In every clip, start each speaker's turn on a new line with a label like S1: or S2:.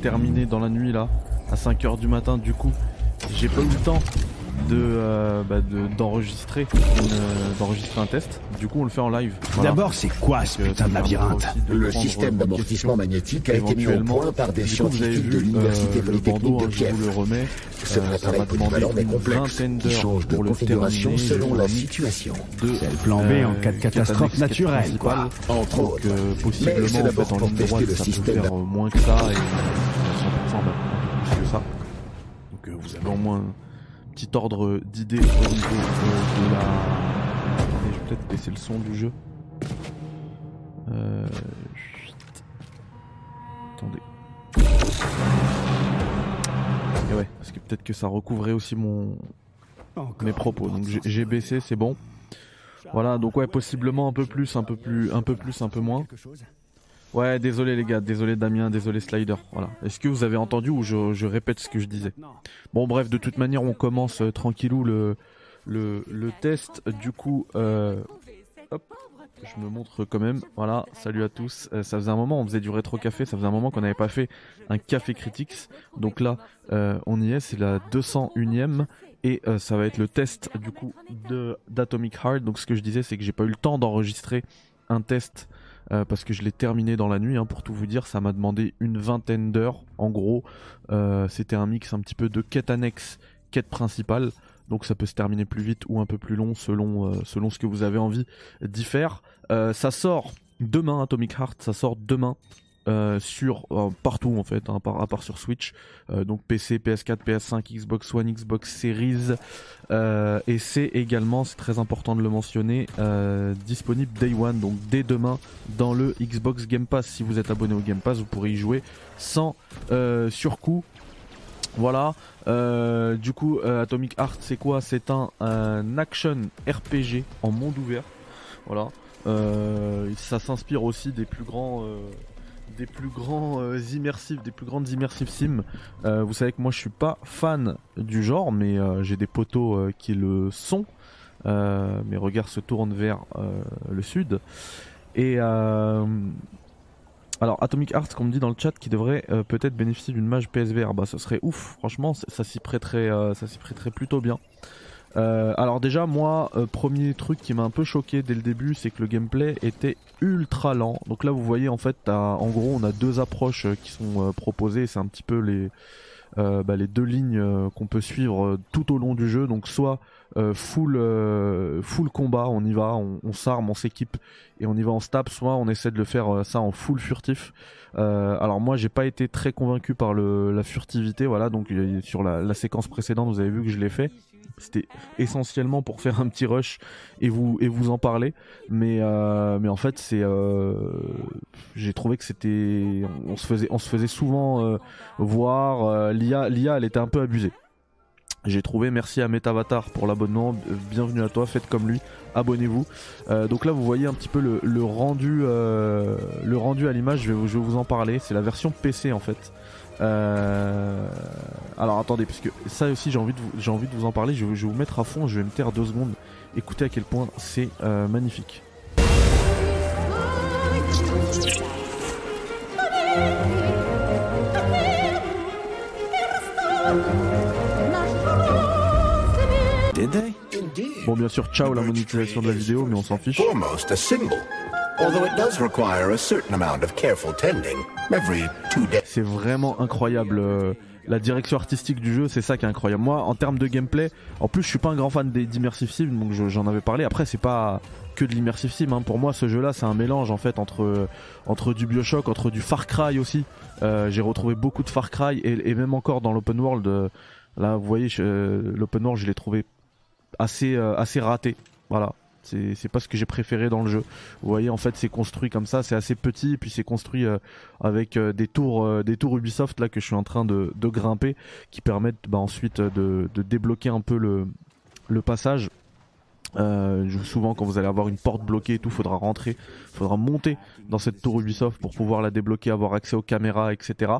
S1: terminé dans la nuit là, à 5h du matin du coup. J'ai pas eu le temps de euh, bah, de- d'enregistrer une, euh, d'enregistrer un test. Du coup on le fait en live. Voilà.
S2: D'abord, c'est quoi ce
S1: Donc, euh,
S2: putain de labyrinthe
S1: de
S3: Le système d'amortissement magnétique a été mis au
S1: éventuellement.
S3: point par des
S1: Du coup, vous avez
S3: scientifiques
S1: vu
S3: de l'Université
S1: euh, le
S3: Polytechnique de
S1: hein, je
S3: Kiev.
S1: vous le remets.
S3: Ce
S1: Euh, ça
S3: appareil polyvalent mais
S1: une
S3: complexe
S1: vingtaine
S3: qui
S1: d'heures
S3: change de
S1: pour le
S3: configuration selon la situation.
S2: C'est le plan B en cas de catastrophe naturelle, quoi.
S3: Entre
S1: Donc
S3: autres. Mais tester
S1: droite
S3: le
S1: ça peut
S3: système.
S1: faire moins que ça et 100% un peu plus que ça. Donc euh, vous avez au moins un petit ordre d'idée au niveau euh, de la... Attendez, je vais peut-être baisser le son du jeu. Euh... chut. Attendez. Et ouais, parce que peut-être que ça recouvrait aussi mon, mes propos. Donc j'ai- j'ai baissé, c'est bon. Voilà, donc ouais, possiblement un peu plus, un peu plus, un peu plus, un peu moins. Ouais, désolé les gars, désolé Damien, désolé Slider. Voilà. Est-ce que vous avez entendu ou je, répète ce que je disais? Bon bref, de toute manière, on commence euh, tranquillou le, le, test. Du coup, euh, hop, je me montre quand même. Voilà, salut à tous. Euh, ça faisait un moment, on faisait du rétro café. Ça faisait un moment qu'on n'avait pas fait un café critics. Donc là, on y est. C'est la 201ème et ça va être le test du coup d'Atomic Heart. Donc ce que je disais, c'est que j'ai pas eu le temps d'enregistrer un test. Euh, parce que je l'ai terminé dans la nuit, hein, pour tout vous dire, ça m'a demandé une vingtaine d'heures. En gros, euh, c'était un mix un petit peu de quête annexe, quête principale. Donc ça peut se terminer plus vite ou un peu plus long selon, euh, selon ce que vous avez envie d'y faire. Ça sort demain, Atomic Heart, ça sort demain. Euh, sur euh, partout en fait, hein, à part sur Switch, Euh, donc PC, PS4, PS5, Xbox One, Xbox Series, et c'est également, c'est très important de le mentionner, disponible Day One, donc dès demain dans le Xbox Game Pass. Si vous êtes abonné au Game Pass, vous pourrez y jouer sans surcoût. Voilà. Du coup, Atomic Heart, c'est quoi? C'est un, un action RPG en monde ouvert. Voilà. Ça s'inspire aussi des plus grands, des plus grands euh, immersifs, des plus grandes immersive sim. Euh, vous savez que moi, je suis pas fan du genre, mais euh, j'ai des potos euh, qui le sont. Mes regards se tournent vers le sud. Et alors Atomic Heart, qu'on me dit dans le chat, qui devrait peut-être bénéficier d'une mage PSVR, bah ce serait ouf. Franchement, ça s'y prêterait, ça s'y prêterait plutôt bien. Euh, alors déjà, moi, euh, premier truc qui m'a un peu choqué dès le début, c'est que le gameplay était ultra lent. Donc là, vous voyez, en fait, en gros, on a deux approches euh, qui sont proposées. C'est un petit peu les bah, les deux lignes qu'on peut suivre tout au long du jeu. Donc soit full full combat, on y va, on, s'arme, on s'équipe et on y va en stab. Soit on essaie de le faire ça en full furtif. Alors moi j'ai pas été très convaincu par le, la furtivité, voilà. Donc sur la séquence précédente, vous avez vu que je l'ai fait. C'était essentiellement pour faire un petit rush et vous et vous en parler. Mais euh, mais en fait c'est euh, j'ai trouvé que c'était on se faisait on se faisait souvent euh, voir l'IA l'IA elle était un peu abusée. J'ai trouvé merci à Metavatar pour l'abonnement, bienvenue à toi, faites comme lui, abonnez-vous. Donc là vous voyez un petit peu le, rendu le rendu à l'image, je je vais vous en parler, c'est la version PC en fait. Euh, alors attendez, parce que ça aussi j'ai envie de vous, j'ai envie de vous en parler, je vais, je vais vous mettre à fond, je vais me taire deux secondes, écoutez à quel point c'est euh, magnifique. Bon bien sûr ciao la monétisation de la vidéo mais on s'en fiche.
S3: Foremost, a symbol. Although it does require a certain amount of careful tending every two days.
S1: c'est vraiment incroyable. euh, La direction artistique du jeu, c'est ça qui est incroyable. Moi, en termes de gameplay, en plus, je suis pas un grand fan d'immersive sim, donc je- j'en avais parlé. Après, c'est pas que de l'immersive sim. hein. Pour moi, ce jeu-là, c'est un mélange en fait entre entre du Bioshock, entre du Far Cry aussi. Euh, J'ai retrouvé beaucoup de Far Cry et, même encore dans l'open world. euh, là, vous voyez, euh, l'open world, je l'ai trouvé assez assez raté. Voilà. C'est pas ce que j'ai préféré dans le jeu. Vous voyez, en fait, c'est construit comme ça, c'est assez petit, et puis c'est construit euh, avec euh, des tours, euh, des tours Ubisoft là que je suis en train de, grimper, qui permettent bah, ensuite de, débloquer un peu le, le passage. Souvent, quand vous allez avoir une porte bloquée et tout, faudra rentrer, faudra monter dans cette tour Ubisoft pour pouvoir la débloquer, avoir accès aux caméras, etc.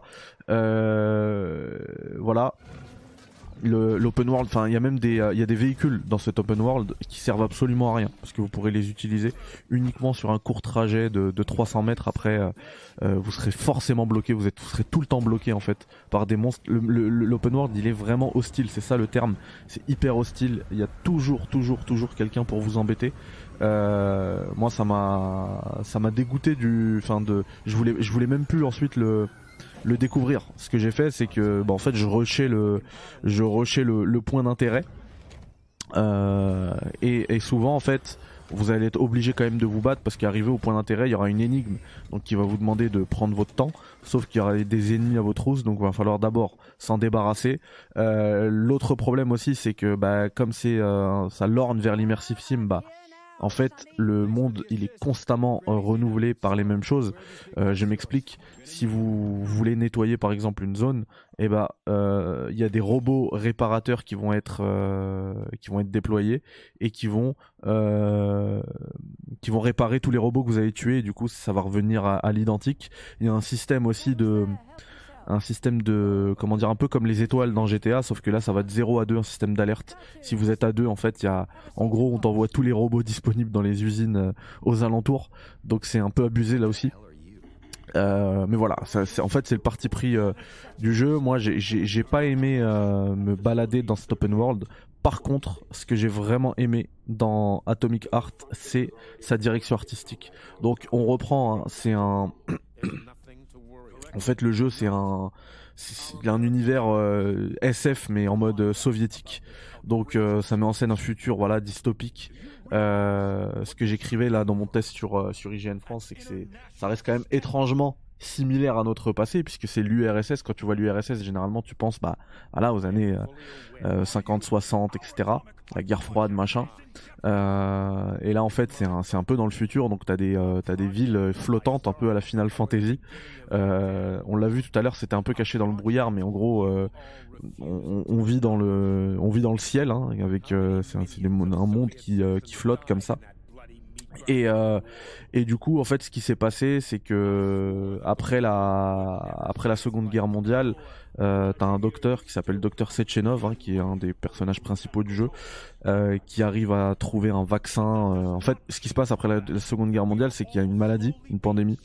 S1: Voilà. L'open world, enfin il y a même des, il y a des véhicules dans cet open world qui servent absolument à rien parce que vous pourrez les utiliser uniquement sur un court trajet de, de 300 mètres. Après, vous serez forcément bloqué, vous êtes, vous serez tout le temps bloqué en fait par des monstres. L'open world, il est vraiment hostile, c'est ça le terme. C'est hyper hostile. Il y a toujours, toujours, toujours quelqu'un pour vous embêter. moi, ça m'a, ça m'a dégoûté du, enfin de, je voulais, je voulais même plus ensuite le le découvrir. Ce que j'ai fait, c'est que bah, en fait, je rushais le, point d'intérêt. Euh, et, souvent, en fait, vous allez être obligé quand même de vous battre parce qu'arrivé au point d'intérêt, il y aura une énigme donc qui va vous demander de prendre votre temps. Sauf qu'il y aura des ennemis à votre trousse, donc il va falloir d'abord s'en débarrasser. Euh, l'autre problème aussi, c'est que bah, comme c'est euh, ça lorne vers l'immersive sim, bah en fait, le monde, il est constamment euh, renouvelé par les mêmes choses. Euh, je m'explique. Si vous voulez nettoyer, par exemple, une zone, eh ben, euh, il y a des robots réparateurs qui vont être qui vont être déployés et qui vont qui vont réparer tous les robots que vous avez tués. Du coup, ça va revenir à l'identique. Il y a un système aussi de un système de comment dire un peu comme les étoiles dans GTA sauf que là ça va de 0 à 2 un système d'alerte si vous êtes à 2 en fait il y a en gros on t'envoie tous les robots disponibles dans les usines euh, aux alentours donc c'est un peu abusé là aussi euh, mais voilà, en fait c'est le parti pris euh, du jeu. Moi j'ai pas aimé me balader dans cet open world. Par contre, ce que j'ai vraiment aimé dans Atomic Heart, c'est sa direction artistique. Donc on reprend, hein, c'est un en fait, le jeu, c'est un, un univers euh, SF mais en mode euh, soviétique. Donc euh, ça met en scène un futur voilà dystopique. ce que j'écrivais là dans mon test sur sur IGN France, c'est que c'est ça reste quand même étrangement similaire à notre passé puisque c'est l'URSS quand tu vois l'URSS généralement tu penses bah voilà aux années 50 60 etc la guerre froide machin. Euh, et là en fait c'est un, un peu dans le futur. Donc t'as des euh, t'as des villes flottantes un peu à la Final Fantasy. Euh, on l'a vu tout à l'heure c'était un peu caché dans le brouillard mais en gros euh, on, vit dans le on vit dans le ciel hein, avec c'est, un, un monde qui qui flotte comme ça et, euh, et du coup, en fait, ce qui s'est passé, c'est que après la, après la Seconde Guerre mondiale, euh, t'as un docteur qui s'appelle Docteur Sechenov, hein, qui est un des personnages principaux du jeu, euh, qui arrive à trouver un vaccin. Euh, en fait, ce qui se passe après la, Seconde Guerre mondiale, c'est qu'il y a une maladie, une pandémie,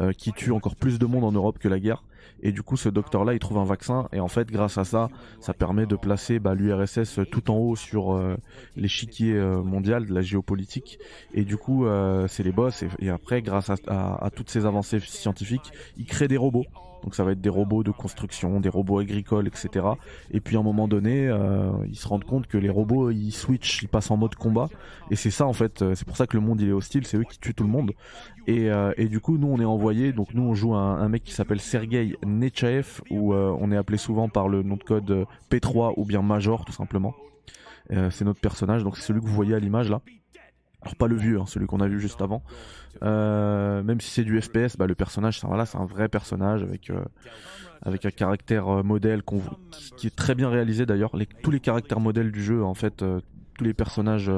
S1: euh, qui tue encore plus de monde en Europe que la guerre. Et du coup, ce docteur-là, il trouve un vaccin. Et en fait, grâce à ça, ça permet de placer bah, l'URSS tout en haut sur euh, l'échiquier mondial de la géopolitique. Et du coup, c'est les boss. Et, après, grâce à toutes ces avancées scientifiques, il crée des robots donc ça va être des robots de construction, des robots agricoles, etc. Et puis à un moment donné, euh, ils se rendent compte que les robots ils switchent, ils passent en mode combat. Et c'est ça en fait, euh, c'est pour ça que le monde il est hostile, c'est eux qui tuent tout le monde. Et, euh, du coup nous on est envoyé, donc nous on joue un, un mec qui s'appelle Sergei Nechaev, où euh, on est appelé souvent par le nom de code P3 ou bien Major tout simplement. c'est notre personnage, donc c'est celui que vous voyez à l'image là. Alors pas le vieux, hein, celui qu'on a vu juste avant. Euh, même si c'est du FPS, bah, le personnage, c'est voilà, c'est un vrai personnage avec euh, avec un caractère euh, modèle qui, qui, est très bien réalisé d'ailleurs. tous les caractères modèles du jeu, en fait, tous les personnages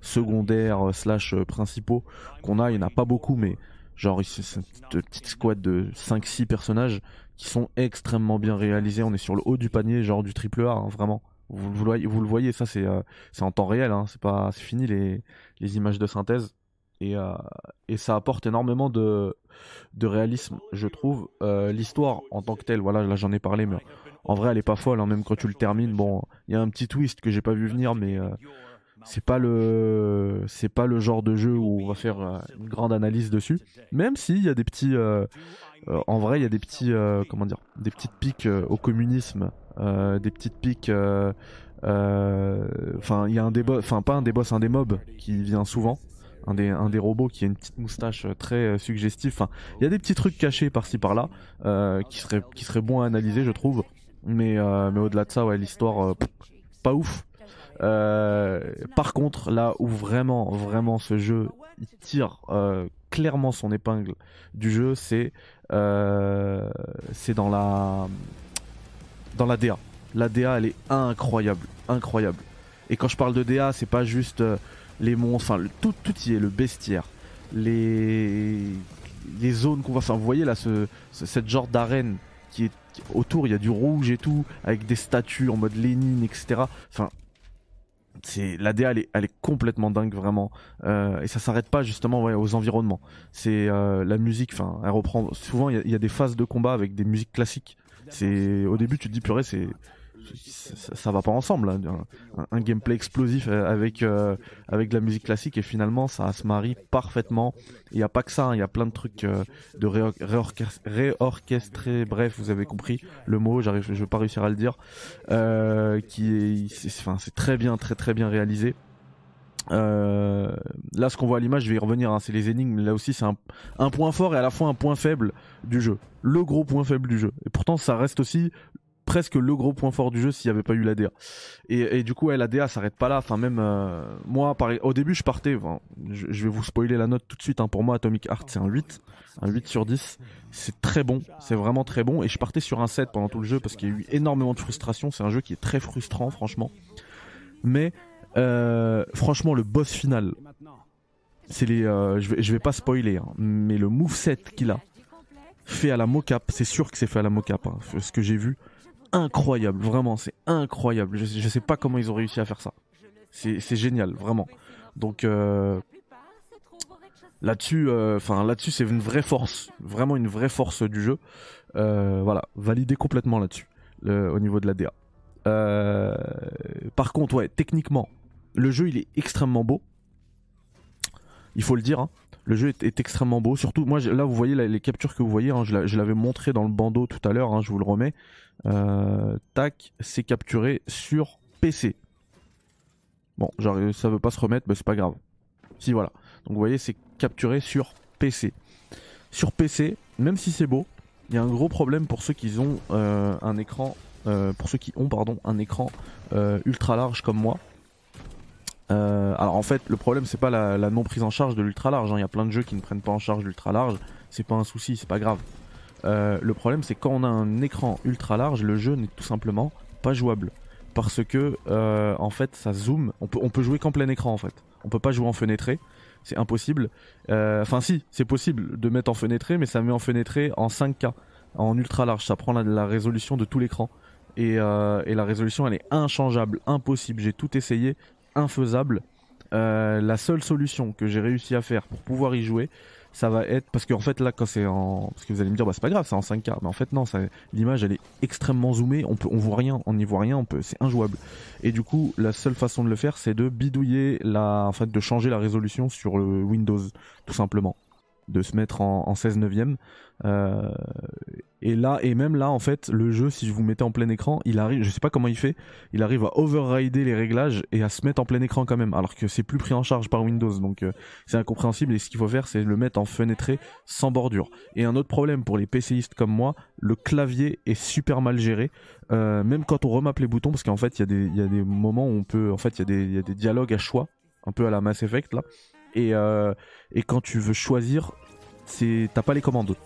S1: secondaires slash principaux qu'on a, il n'y en a pas beaucoup, mais genre c'est une petite squad de 5-6 personnages qui sont extrêmement bien réalisés. On est sur le haut du panier, genre du triple A, hein, vraiment. Vous, le voyez, ça c'est c'est en temps réel, hein, c'est pas c'est fini les les images de synthèse et, euh, et ça apporte énormément de, de réalisme, je trouve. Euh, l'histoire en tant que telle, voilà, là j'en ai parlé, mais en vrai elle est pas folle, hein, même quand tu le termines. Bon, il y a un petit twist que j'ai pas vu venir, mais euh, c'est pas le c'est pas le genre de jeu où on va faire une grande analyse dessus. Même si il y a des petits, en vrai il y a des petits, comment dire, des petites piques au communisme, des petites piques. Enfin, il y a un des enfin pas un des boss, un des mobs qui vient souvent un des, un des robots qui a une petite moustache euh, très euh, suggestive. Enfin, il y a des petits trucs cachés par-ci par-là euh, qui seraient qui serait bon à analyser, je trouve. Mais mais au-delà de ça, ouais, l'histoire pas ouf. Par contre, là où vraiment vraiment ce jeu tire clairement son épingle du jeu, c'est c'est dans la dans la DA. La DA, elle est incroyable, incroyable. Et quand je parle de DA, c'est pas juste les monstres, enfin tout, tout y est, le bestiaire, les, les zones qu'on va, enfin vous voyez là ce, cette genre d'arène qui est autour, il y a du rouge et tout, avec des statues en mode Lénine, etc. Enfin, c'est la elle est, elle est complètement dingue vraiment. Euh, et ça s'arrête pas justement ouais, aux environnements. C'est euh, la musique enfin elle reprend souvent il y, y a des phases de combat avec des musiques classiques. C'est au début tu te dis purée c'est ça, ça va pas ensemble hein. un, gameplay explosif euh, avec euh, avec de la musique classique et finalement ça se marie parfaitement. Il y a pas que ça hein, il y a plein de trucs euh, de réor- réorchest- réorchestrés bref vous avez compris le mot j'arrive je vais pas réussir à le dire. C'est- très bien très très bien réalisé. Là ce qu'on voit à l'image je vais y revenir hein, c'est les énigmes là aussi c'est un point fort et à la fois un point faible du jeu. Le gros point faible du jeu. Et pourtant ça reste aussi presque le gros point fort du jeu s'il n'y avait pas eu l'ADA et, et du coup ouais, l'ADA s'arrête pas là. Enfin euh, moi pareil, au début je partais je, vais vous spoiler la note tout de suite hein, pour moi Atomic Heart c'est un 8 un 8 sur 10 c'est très bon. C'est vraiment très bon. Et je partais sur un 7 pendant tout le jeu parce qu'il y a eu énormément de frustration. C'est un jeu qui est très frustrant franchement. Mais euh, franchement le boss final c'est les euh, je vais vais pas spoiler hein, mais le moveset qu'il a fait à la mocap c'est sûr que c'est fait à la mocap hein, ce que j'ai vu incroyable vraiment c'est incroyable. Je, sais pas comment ils ont réussi à faire ça. C'est génial vraiment. Donc euh, là-dessus euh, enfin là-dessus c'est une vraie force. Vraiment une vraie force du jeu. Euh, voilà validé complètement là-dessus au niveau de la DA par contre ouais techniquement le jeu il est extrêmement beau. Il faut le dire hein. Le jeu est, extrêmement beau. Surtout moi là vous voyez les captures que vous voyez hein, je l'a- je l'avais montré dans le bandeau tout à l'heure hein, je vous le remets. Euh, tac c'est capturé sur PC bon genre ça veut pas se remettre mais c'est pas grave. Si voilà. Donc vous voyez c'est capturé sur PC sur PC même si c'est beau il y a un gros problème pour ceux qui ont euh, un écran euh, pour ceux qui ont pardon un écran ultra large comme moi euh, alors en fait, le problème c'est pas la, non prise en charge de l'ultra large. hein. Il y a plein de jeux qui ne prennent pas en charge l'ultra large. C'est pas un souci, c'est pas grave. Euh, le problème c'est quand on a un écran ultra large, le jeu n'est tout simplement pas jouable parce que euh, en fait ça zoome. On peut jouer qu'en plein écran en fait. On peut pas jouer en fenêtré. C'est impossible. Enfin si, c'est possible de mettre en fenêtré, mais ça met en fenêtré en 5K, en ultra large. Ça prend la, résolution de tout l'écran. Et la résolution elle est inchangeable, impossible. J'ai tout essayé, infaisable. Euh, la seule solution que j'ai réussi à faire pour pouvoir y jouer, ça va être parce qu'en fait là quand c'est en parce que vous allez me dire bah c'est pas grave c'est en 5K mais en fait non l'image elle est extrêmement zoomée. On peut on voit rien. On n'y voit rien. On peut c'est injouable. Et du coup la seule façon de le faire c'est de bidouiller la en fait de changer la résolution sur le Windows tout simplement. De se mettre en, en 16 neuvième. Euh, et là et même là en fait le jeu si vous mettez en plein écran il arrive je sais pas comment il fait il arrive à overrider les réglages et à se mettre en plein écran quand même alors que c'est plus pris en charge par Windows. Donc euh, c'est incompréhensible. Et ce qu'il faut faire c'est le mettre en fenêtré sans bordure. Et un autre problème pour les PCistes comme moi le clavier est super mal géré. Euh, même quand on remappe les boutons parce qu'en fait il y a des moments où on peut en fait il y a des dialogues à choix un peu à la Mass Effect là. Et euh, quand tu veux choisir t'as pas les commandes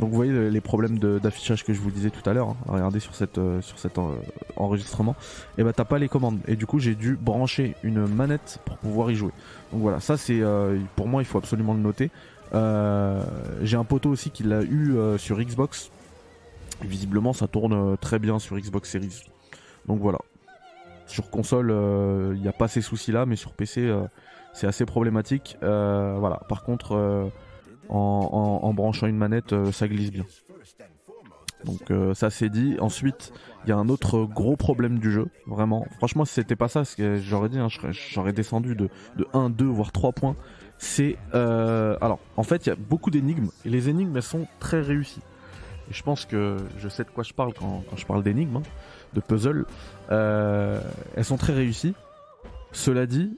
S1: donc vous voyez le- les problèmes d'affichage que je vous disais tout à l'heure. hein. Regardez sur cette euh, sur cet euh, enregistrement. Et bah t'as pas les commandes. Et du coup j'ai dû brancher une manette pour pouvoir y jouer. Donc voilà, ça c'est euh, pour moi il faut absolument le noter. Euh, j'ai un poteau aussi qui l'a eu sur Xbox. Visiblement ça tourne très bien sur Xbox Series. Donc voilà. Sur console il n'y a pas ces soucis là, mais sur PC c'est assez problématique. Voilà. Par contre en, branchant une manette, euh, ça glisse bien. Donc euh, ça c'est dit. Ensuite, il y a un autre gros problème du jeu, vraiment. Franchement, si c'était pas ça, ce que j'aurais dit, hein, j'aurais descendu de, de 1, 2, voire 3 points. C'est... euh, alors, en fait, il y a beaucoup d'énigmes, et les énigmes, elles sont très réussies. Et je pense que je sais de quoi je parle quand, je parle d'énigmes, hein, de puzzles. Elles sont très réussies. Cela dit,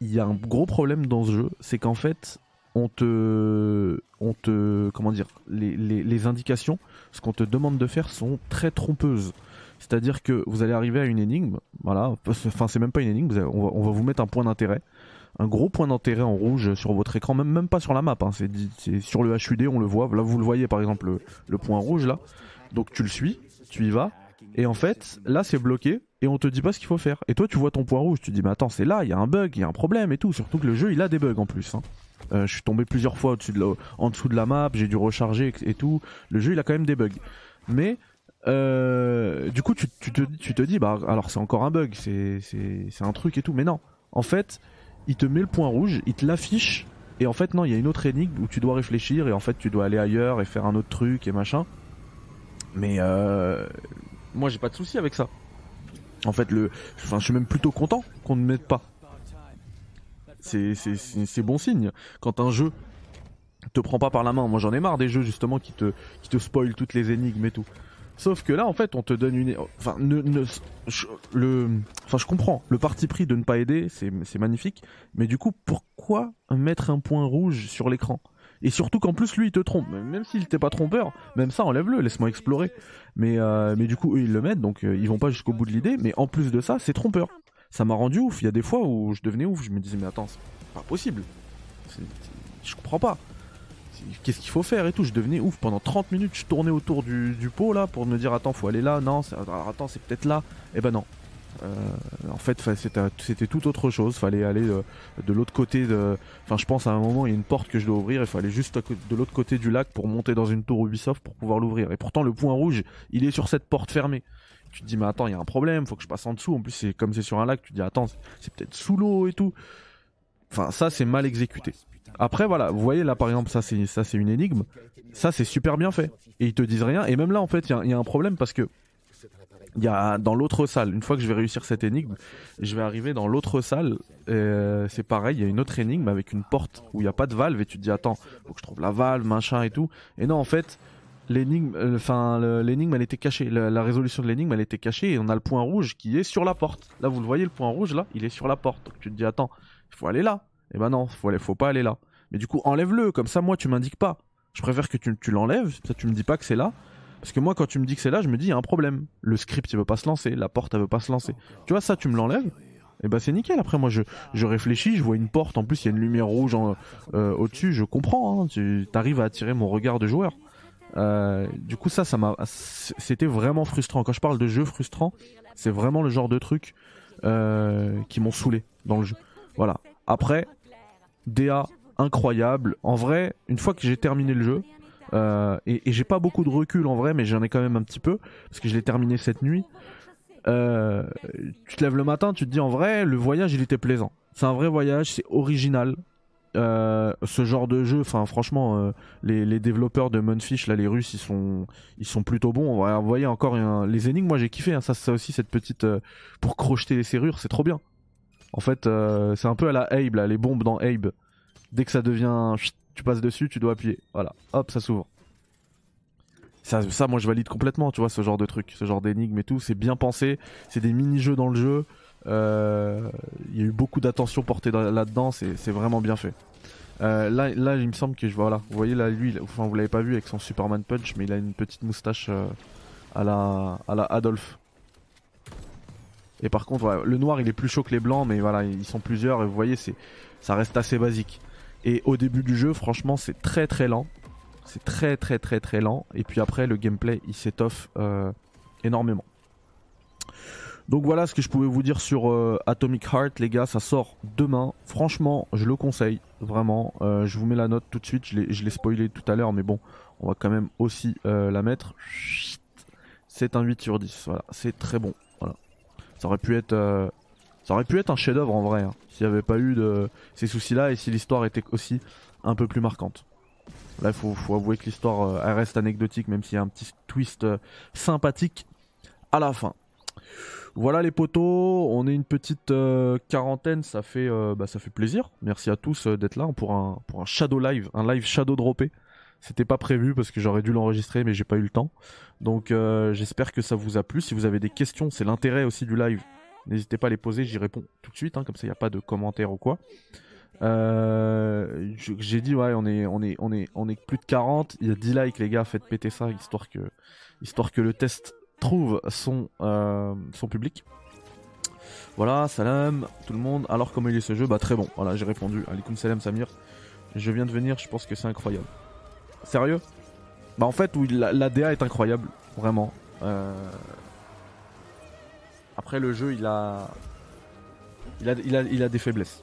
S1: il y a un gros problème dans ce jeu, c'est qu'en fait, on te, on te, comment dire, les, indications, ce qu'on te demande de faire sont très trompeuses. C'est-à-dire que vous allez arriver à une énigme, voilà, enfin c'est même pas une énigme, on, va, vous mettre un point d'intérêt, un gros point d'intérêt en rouge sur votre écran, même, même pas sur la map, hein, c'est sur le HUD, on le voit, là vous le voyez par exemple le, point rouge là, donc tu le suis, tu y vas, et en fait là c'est bloqué, et on te dit pas ce qu'il faut faire. Et toi tu vois ton point rouge, tu dis mais attends c'est là, il y a un bug, il y a un problème et tout, surtout que le jeu il a des bugs en plus. hein. Euh, je suis tombé plusieurs fois en dessous de la map, j'ai dû recharger et tout. Le jeu il a quand même des bugs. Mais euh, du coup, tu, te, dis, bah alors c'est encore un bug, c'est un truc et tout. Mais non, en fait, il te met le point rouge, il te l'affiche. Et en fait, non, il y a une autre énigme où tu dois réfléchir et en fait, tu dois aller ailleurs et faire un autre truc et machin. Mais euh, moi, j'ai pas de souci avec ça. En fait, le, je suis même plutôt content qu'on ne mette pas. C'est bon signe. Quand un jeu te prend pas par la main, moi j'en ai marre des jeux justement qui te, qui te spoilent toutes les énigmes et tout. Sauf que là, en fait, on te donne une. Enfin, ne, je, le, enfin, je comprends. Le parti pris de ne pas aider, c'est magnifique. Mais du coup, pourquoi mettre un point rouge sur l'écran? Et surtout qu'en plus, lui, il te trompe. Même s'il t'est pas trompeur, même ça, enlève-le, laisse-moi explorer. Mais, euh, mais du coup, eux, ils le mettent, donc euh, ils vont pas jusqu'au bout de l'idée. Mais en plus de ça, c'est trompeur. Ça m'a rendu ouf. Il y a des fois où je devenais ouf. Je me disais, mais attends, c'est pas possible. Je comprends pas qu'est-ce qu'il faut faire et tout. Je devenais ouf pendant 30 minutes. Je tournais autour du, pot là pour me dire attends, faut aller là. Non, attends, c'est peut-être là. Et eh ben non. Euh, en fait, c'était tout autre chose. Fallait aller euh, de, l'autre côté de. Enfin, je pense à un moment, il y a une porte que je dois ouvrir. Il fallait juste de l'autre côté du lac pour monter dans une tour Ubisoft pour pouvoir l'ouvrir. Et pourtant, le point rouge, il est sur cette porte fermée. Tu te dis, mais attends, il y a un problème. Faut que je passe en dessous. En plus, c'est comme c'est sur un lac. Tu te dis, attends, c'est peut-être sous l'eau et tout. Enfin, ça, c'est mal exécuté. Après, voilà, vous voyez là par exemple, ça c'est ça c'est une énigme. Ça c'est super bien fait. Et ils te disent rien. Et même là, en fait, il y, a un problème parce que il y a dans l'autre salle. Une fois que je vais réussir cette énigme, je vais arriver dans l'autre salle. Euh, c'est pareil, il y a une autre énigme avec une porte où il n'y a pas de valve et tu te dis attends, faut que je trouve la valve, machin et tout. Et non, en fait, l'énigme, euh, enfin l'énigme, elle était cachée. La, résolution de l'énigme, elle était cachée et on a le point rouge qui est sur la porte. Là, vous le voyez, le point rouge là, il est sur la porte. Tu te dis attends, il faut aller là. Et eh ben non, faut, faut pas aller là. Mais du coup, enlève-le, comme ça, moi, tu m'indiques pas. Je préfère que tu, l'enlèves, ça tu me dis pas que c'est là. Parce que moi, quand tu me dis que c'est là, je me dis, il y a un problème. Le script, il veut pas se lancer, la porte, elle veut pas se lancer. Tu vois, ça, tu me l'enlèves. Et eh ben c'est nickel. Après, moi, je, je réfléchis, je vois une porte. En plus, il y a une lumière rouge euh, au-dessus. Je comprends. Hein, tu arrives à attirer mon regard de joueur. Euh, du coup, ça, ça m'a. C'était vraiment frustrant. Quand je parle de jeu frustrant, c'est vraiment le genre de truc euh, qui m'ont saoulé dans le jeu. Voilà. Après, DA incroyable. En vrai, une fois que j'ai terminé le jeu, euh, et, j'ai pas beaucoup de recul en vrai, mais j'en ai quand même un petit peu, parce que je l'ai terminé cette nuit. Tu te lèves le matin, tu te dis en vrai, le voyage il était plaisant. C'est un vrai voyage, c'est original. Euh, ce genre de jeu, enfin franchement, les, développeurs de Munfish, là, les Russes, ils sont, ils sont plutôt bons. Vous voyez encore les énigmes, moi j'ai kiffé. Hein. ça, ça aussi cette petite pour crocheter les serrures, c'est trop bien. En fait, c'est un peu à la Abe, les bombes dans Abe. Dès que ça devient. Tu passes dessus, tu dois appuyer. Voilà, hop, ça s'ouvre. Ça, moi je valide complètement, tu vois, ce genre de truc, ce genre d'énigmes et tout. C'est bien pensé, c'est des mini-jeux dans le jeu. Euh, il y a eu beaucoup d'attention portée là-dedans, c'est vraiment bien fait. Euh, là, il me semble que je voilà, vous voyez là, lui, enfin vous l'avez pas vu avec son Superman Punch, mais il a une petite moustache euh, à la à la. Et par contre, le noir il est plus chaud que les blancs, mais voilà, ils sont plusieurs et vous voyez, c'est ça reste assez basique. Et au début du jeu, franchement, c'est très très lent. C'est très très très très lent. Et puis après, le gameplay, il s'étoffe énormément. Donc voilà ce que je pouvais vous dire sur euh, Atomic Heart, les gars. Ça sort demain. Franchement, je le conseille, vraiment. Euh, je vous mets la note tout de suite. Je l'ai spoilé tout à l'heure, mais bon, on va quand même aussi la mettre. C'est un 8 sur 10. Voilà, c'est très bon. Voilà. Ça aurait pu être ça aurait pu être un chef-d'œuvre en vrai, hein, s'il n'y avait pas eu de ces soucis-là et si l'histoire était aussi un peu plus marquante. Là, il faut, avouer que l'histoire euh, reste anecdotique, même s'il y a un petit twist euh, sympathique à la fin. Voilà les potos, on est une petite euh, quarantaine, ça fait, bah, ça fait plaisir. Merci à tous d'être là pour un, pour un shadow live, un live shadow droppé. C'était pas prévu parce que j'aurais dû l'enregistrer mais j'ai pas eu le temps. Donc j'espère que ça vous a plu. Si vous avez des questions, c'est l'intérêt aussi du live. N'hésitez pas à les poser, j'y réponds tout de suite, hein, comme ça il n'y a pas de commentaires ou quoi. Euh, j'ai dit ouais on est plus de 40 il y a 10 likes les gars faites péter ça histoire que le test trouve son euh, son public. Voilà salam tout le monde. Alors comment il est ce jeu? Bah très bon. Voilà j'ai répondu. Alaikum salam Samir. Je viens de venir je pense que c'est incroyable. Sérieux? Bah en fait oui la, la DA est incroyable vraiment. Euh, après, le jeu, il a... Il a, il a, des faiblesses.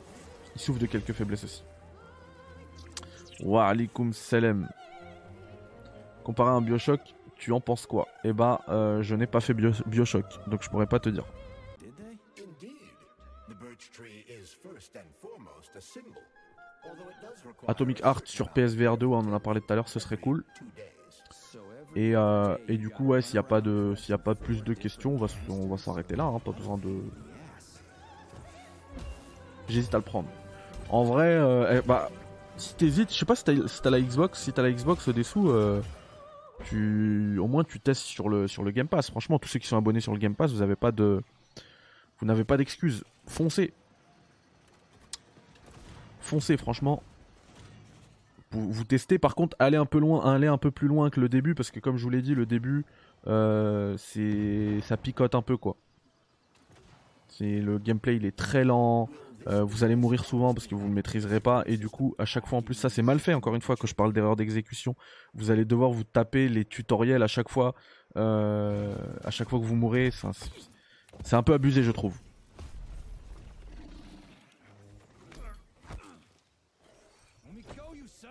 S1: Il souffre de quelques faiblesses aussi. Wa alaikum salam. Comparé à un Bioshock, tu en penses quoi? Eh bah, euh, je n'ai pas fait Bio- Bioshock, donc je pourrais pas te dire. Atomic Heart sur PSVR 2, ouais, on en a parlé tout à l'heure, ce serait cool. Et, euh, et du coup, ouais, s'il n'y a pas de, y a pas plus de questions, on va, s- on va s'arrêter là. Hein, pas besoin de. J'hésite à le prendre. En vrai, euh, eh, bah, si t'hésites, je sais pas si t'as, si t'as la Xbox, si t'as la Xbox des sous, euh, tu, au moins tu testes sur le Game Pass. Franchement, tous ceux qui sont abonnés sur le Game Pass, vous avez pas de, vous n'avez pas d'excuses. Foncez, foncez, franchement. Vous, vous testez, par contre, allez un peu loin, un peu plus loin que le début, parce que comme je vous l'ai dit, le début, euh, c'est, ça picote un peu quoi. C'est le gameplay, il est très lent. Euh, vous allez mourir souvent parce que vous ne maîtriserez pas. Et du coup à chaque fois en plus ça c'est mal fait encore une fois que je parle d'erreur d'exécution. Vous allez devoir vous taper les tutoriels à chaque fois euh, à chaque fois que vous mourrez. C'est un- peu abusé je trouve.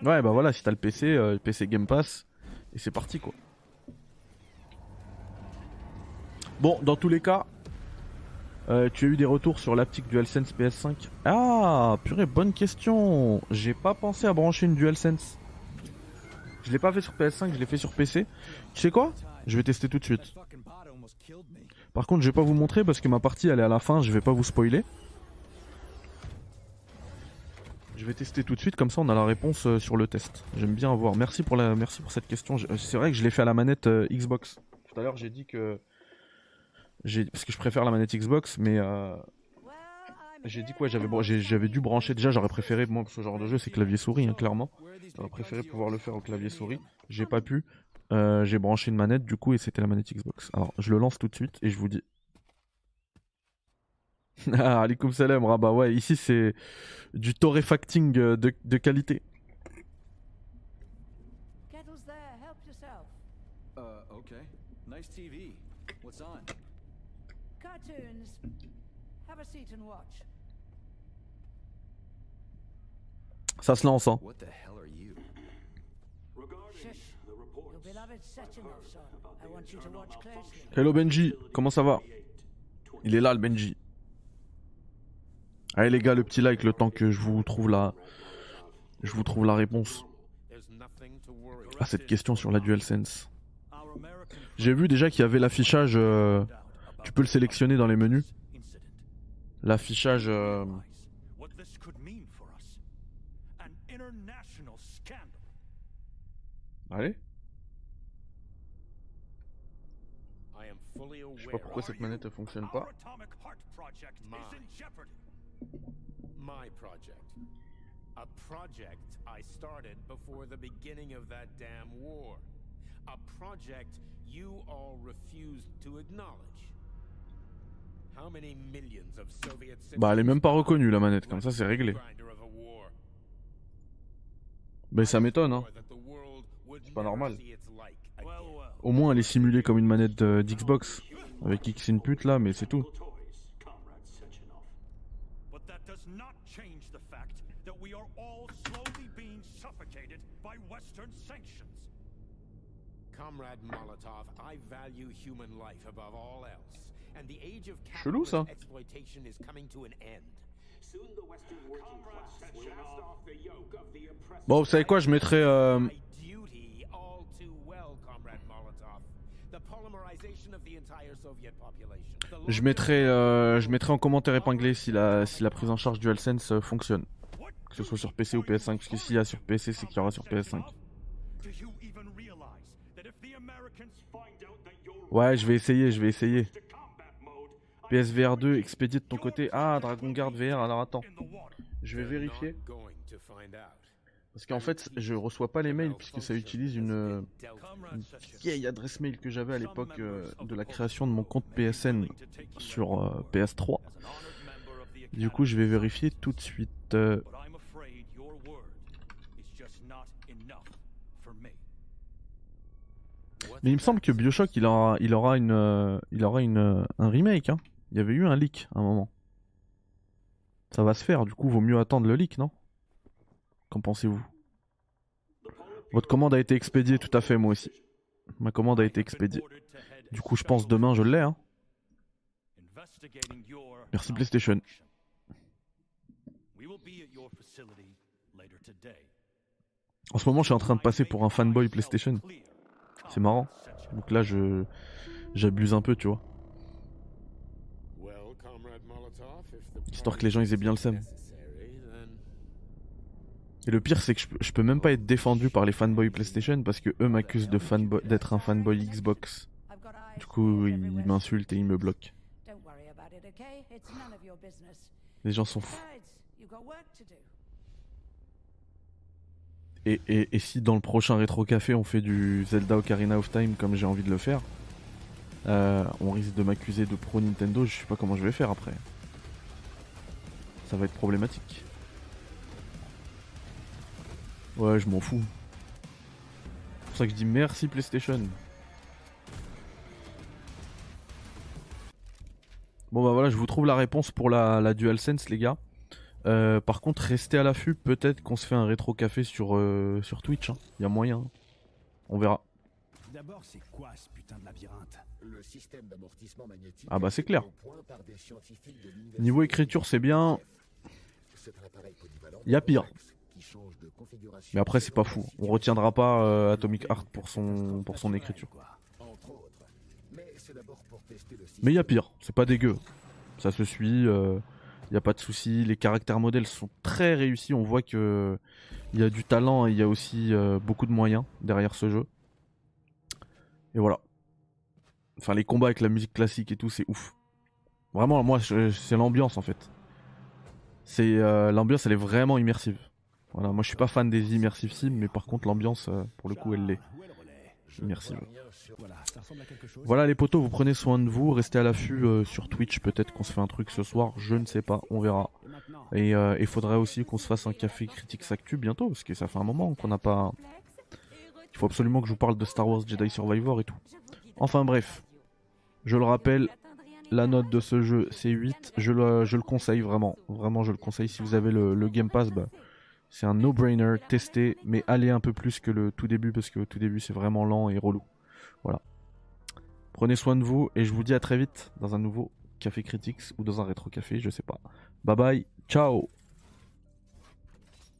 S1: Ouais, bah voilà, si t'as le PC, euh, le PC Game Pass, et c'est parti quoi. Bon, dans tous les cas, euh, tu as eu des retours sur l'aptique DualSense PS5 Ah, purée, bonne question. J'ai pas pensé à brancher une DualSense. Je l'ai pas fait sur PS5, je l'ai fait sur PC. Tu sais quoi? Je vais tester tout de suite. Par contre, je vais pas vous montrer parce que ma partie elle est à la fin, je vais pas vous spoiler. Je vais tester tout de suite, comme ça on a la réponse euh, sur le test. J'aime bien voir. Merci pour la, merci pour cette question. Je- C'est vrai que je l'ai fait à la manette euh, Xbox. Tout à l'heure j'ai dit que parce que je préfère la manette Xbox, mais euh, j'ai dit quoi J'avais j'avais dû brancher déjà. J'aurais préféré moi ce genre de jeu, c'est clavier souris, hein, clairement. J'aurais préféré pouvoir le faire au clavier souris. J'ai pas pu. Euh, j'ai branché une manette du coup et c'était la manette Xbox. Alors je le lance tout de suite et je vous dis. ah, alaikum salam, Rabat. Ouais, ici c'est du torréfacting euh, de, de qualité.
S4: Kettle's there. Help yourself.
S2: Uh, okay. Nice TV. What's on?
S4: Cartoons. Have a seat and watch.
S1: Ça se lance, hein.
S2: What the hell are you?
S4: Shush. Your beloved Sechenov's on. I want you to watch closely.
S1: Hello Benji, comment ça va? Il est là le Benji. Allez les gars, le petit like le temps que je vous trouve la, je vous trouve la réponse à cette question sur la DualSense. J'ai vu déjà qu'il y avait l'affichage, euh, tu peux le sélectionner dans les menus. L'affichage, euh, allez. Je sais pas pourquoi cette manette ne fonctionne pas.
S5: Our atomic heart project is in jeopardy.
S6: My project. A project I started before the beginning of that damn war. A project you all refused to acknowledge.
S1: Bah elle est même pas reconnue la manette, comme ça c'est réglé. Mais ça m'étonne, hein.
S6: C'est
S1: pas normal. Au moins elle est simulée comme une manette de- d'Xbox. Avec X input là, mais c'est tout.
S6: Comrade Molotov, I value human life above all else. And the age of
S1: Chelou, ça. Bon, vous savez quoi, je mettrai... euh, Je mettrai, euh, je mettrai en commentaire épinglé si la, si la prise en charge DualSense euh, fonctionne. Que ce soit sur PC ou PS5, parce que s'il y a sur PC, c'est qu'il y aura sur PS5.
S5: Do you even realize that if the Americans find out that you're
S1: Ouais, je vais essayer, je vais essayer. PSVR 2, expédié de ton côté. Ah, Dragon Guard VR, alors attends. Je vais vérifier. Parce qu'en fait, je reçois pas les mails puisque ça utilise une, vieille adresse mail que j'avais à l'époque euh, de la création de mon compte PSN sur euh, PS3.
S5: as an honored member of the
S1: Du coup, je vais vérifier tout de suite. euh. Mais il me semble que Bioshock, il aura, il aura une, il aura une, un remake. Hein. Il y avait eu un leak à un moment. Ça va se faire. Du coup, vaut mieux attendre le leak, non? Qu'en pensez-vous? Votre commande a été expédiée, tout à fait, moi aussi. Ma commande a été expédiée. Du coup, je pense demain je l'ai. Hein. Merci PlayStation. En ce moment, je suis en train de passer pour un fanboy PlayStation. C'est marrant. Donc là, je j'abuse un peu, tu vois. Histoire que les gens ils aient bien le seum. Et le pire, c'est que je peux, même pas être défendu par les fanboys PlayStation parce que eux m'accusent de d'être un fanboy Xbox. Du coup, ils m'insultent et ils me bloquent. Les gens sont fous. Et, et, et, si dans le prochain rétro café on fait du Zelda Ocarina of Time comme j'ai envie de le faire, euh, on risque de m'accuser de pro Nintendo, je sais pas comment je vais faire après. Ça va être problématique. Ouais, je m'en fous. C'est pour ça que je dis merci PlayStation. Bon bah voilà, je vous trouve la réponse pour la, la DualSense les gars. Euh, par contre, restez à l'affût, peut-être qu'on se fait un rétro café sur, euh, Twitch. Il hein. y a moyen. On verra. D'abord, c'est quoi ce putain de labyrinthe? Le système d'amortissement magnétique. Ah bah c'est clair. Niveau écriture, c'est bien. Il y a pire. Mais après, c'est pas fou. On retiendra pas euh, Atomic Heart pour son, pour son écriture. Mais il y a pire. C'est pas dégueu. Ça se suit. Euh, il n'y a pas de souci. Les caractères modèles sont très réussis. On voit que il y a du talent et il y a aussi euh, beaucoup de moyens derrière ce jeu. Et voilà. Enfin, les combats avec la musique classique et tout, c'est ouf. Vraiment, moi, c'est l'ambiance en fait. C'est euh, l'ambiance, elle est vraiment immersive. Voilà, moi, je suis pas fan des immersive sims, mais par contre, l'ambiance, euh, pour le coup, elle l'est. Immersive. Voilà les potos, vous prenez soin de vous, restez à l'affût euh, sur Twitch, peut-être qu'on se fait un truc ce soir, je ne sais pas, on verra. Et il faudrait aussi qu'on se fasse un café critique Actu bientôt, parce que ça fait un moment qu'on n'a pas... Il faut absolument que je vous parle de Star Wars Jedi Survivor et tout. Enfin bref, je le rappelle, la note de ce jeu c'est 8, je le, je le conseille vraiment, vraiment je le conseille, si vous avez le, Game Pass, bah, c'est un no-brainer, testez, mais allez un peu plus que le tout début, parce que le tout début c'est vraiment lent et relou. Voilà. Prenez soin de vous, et je vous dis à très vite dans un nouveau Café Critics ou dans un rétro café, je sais pas. Bye bye, ciao